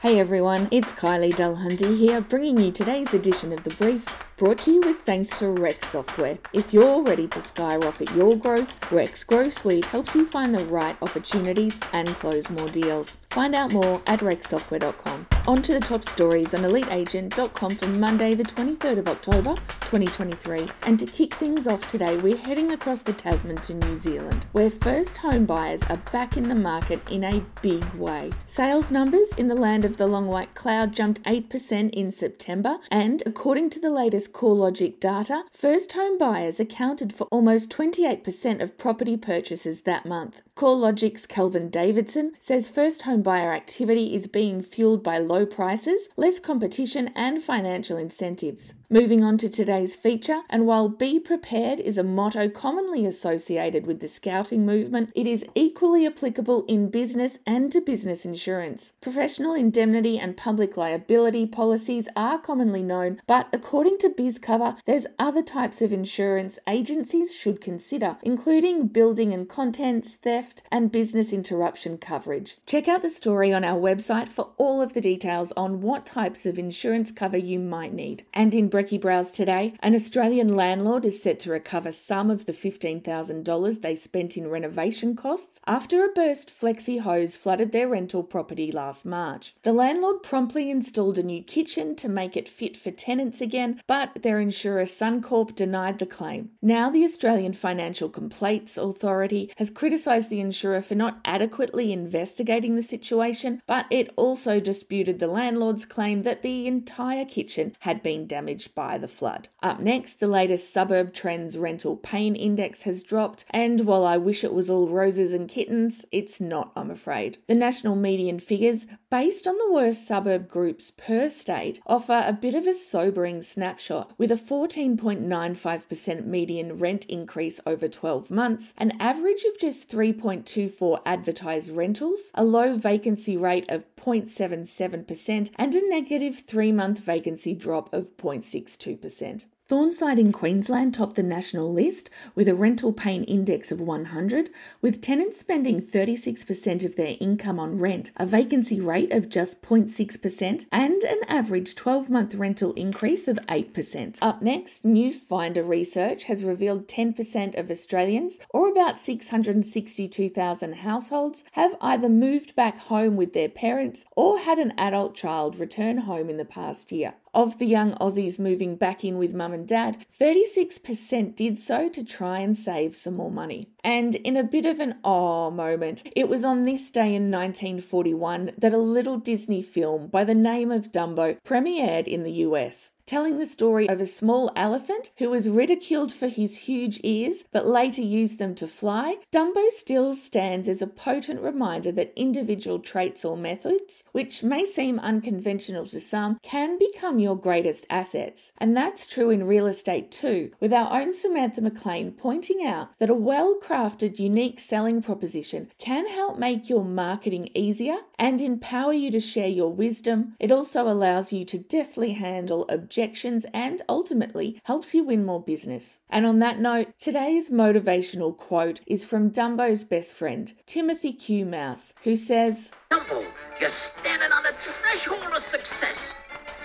Hey everyone, it's Kylie Dulhunty here, bringing you today's edition of The Brief, brought to you with thanks to Rex Software. If you're ready to skyrocket your growth, Rex Grow Suite helps you find the right opportunities and close more deals. Find out more at rexsoftware.com. On to the top stories on eliteagent.com for Monday, the 23rd of October, 2023. And to kick things off today, we're heading across the Tasman to New Zealand, where first home buyers are back in the market in a big way. Sales numbers in the land of the long white cloud jumped 8% in September, and according to the latest CoreLogic data, first home buyers accounted for almost 28% of property purchases that month. CoreLogic's Kelvin Davidson says first home buyer activity is being fueled by low prices, less competition, and financial incentives. Moving on to today's feature, and while be prepared is a motto commonly associated with the scouting movement, it is equally applicable in business and to business insurance. Professional indemnity and public liability policies are commonly known, but according to BizCover, there's other types of insurance agencies should consider, including building and contents, theft, and business interruption coverage. Check out the story on our website for all of the details on what types of insurance cover you might need. And in Brecky Browse today, an Australian landlord is set to recover some of the $15,000 they spent in renovation costs after a burst flexi hose flooded their rental property last March. The landlord promptly installed a new kitchen to make it fit for tenants again, but their insurer Suncorp denied the claim. Now, the Australian Financial Complaints Authority has criticised the insurer for not adequately investigating the situation, but it also disputed the landlord's claim that the entire kitchen had been damaged by the flood. Up next, the latest Suburb Trends Rental Pain Index has dropped, and while I wish it was all roses and kittens, it's not, I'm afraid. The national median figures, based on the worst suburb groups per state, offer a bit of a sobering snapshot, with a 14.95% median rent increase over 12 months, an average of just 3.24 advertised rentals, a low vacancy rate of 0.77%, and a negative three month vacancy drop of 0.62%. Thornside in Queensland topped the national list with a rental pain index of 100, with tenants spending 36% of their income on rent, a vacancy rate of just 0.6%, and an average 12 month rental increase of 8%. Up next, new Finder research has revealed 10% of Australians, or about 662,000 households, have either moved back home with their parents or had an adult child return home in the past year. Of the young Aussies moving back in with mum and dad, 36% did so to try and save some more money. And in a bit of an awe moment, it was on this day in 1941 that a little Disney film by the name of Dumbo premiered in the US telling the story of a small elephant who was ridiculed for his huge ears but later used them to fly, Dumbo still stands as a potent reminder that individual traits or methods, which may seem unconventional to some, can become your greatest assets. And that's true in real estate too, with our own Samantha McLean pointing out that a well crafted, unique selling proposition can help make your marketing easier and empower you to share your wisdom. It also allows you to deftly handle objections objections, and ultimately helps you win more business. And on that note, today's motivational quote is from Dumbo's best friend, Timothy Q. Mouse, who says, Dumbo, you're standing on the threshold of success.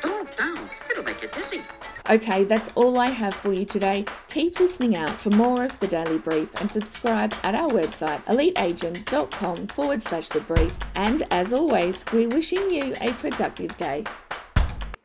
Don't down, it'll make you dizzy. Okay, that's all I have for you today. Keep listening out for more of the Daily Brief and subscribe at our website, eliteagent.com forward slash the brief. And as always, we're wishing you a productive day.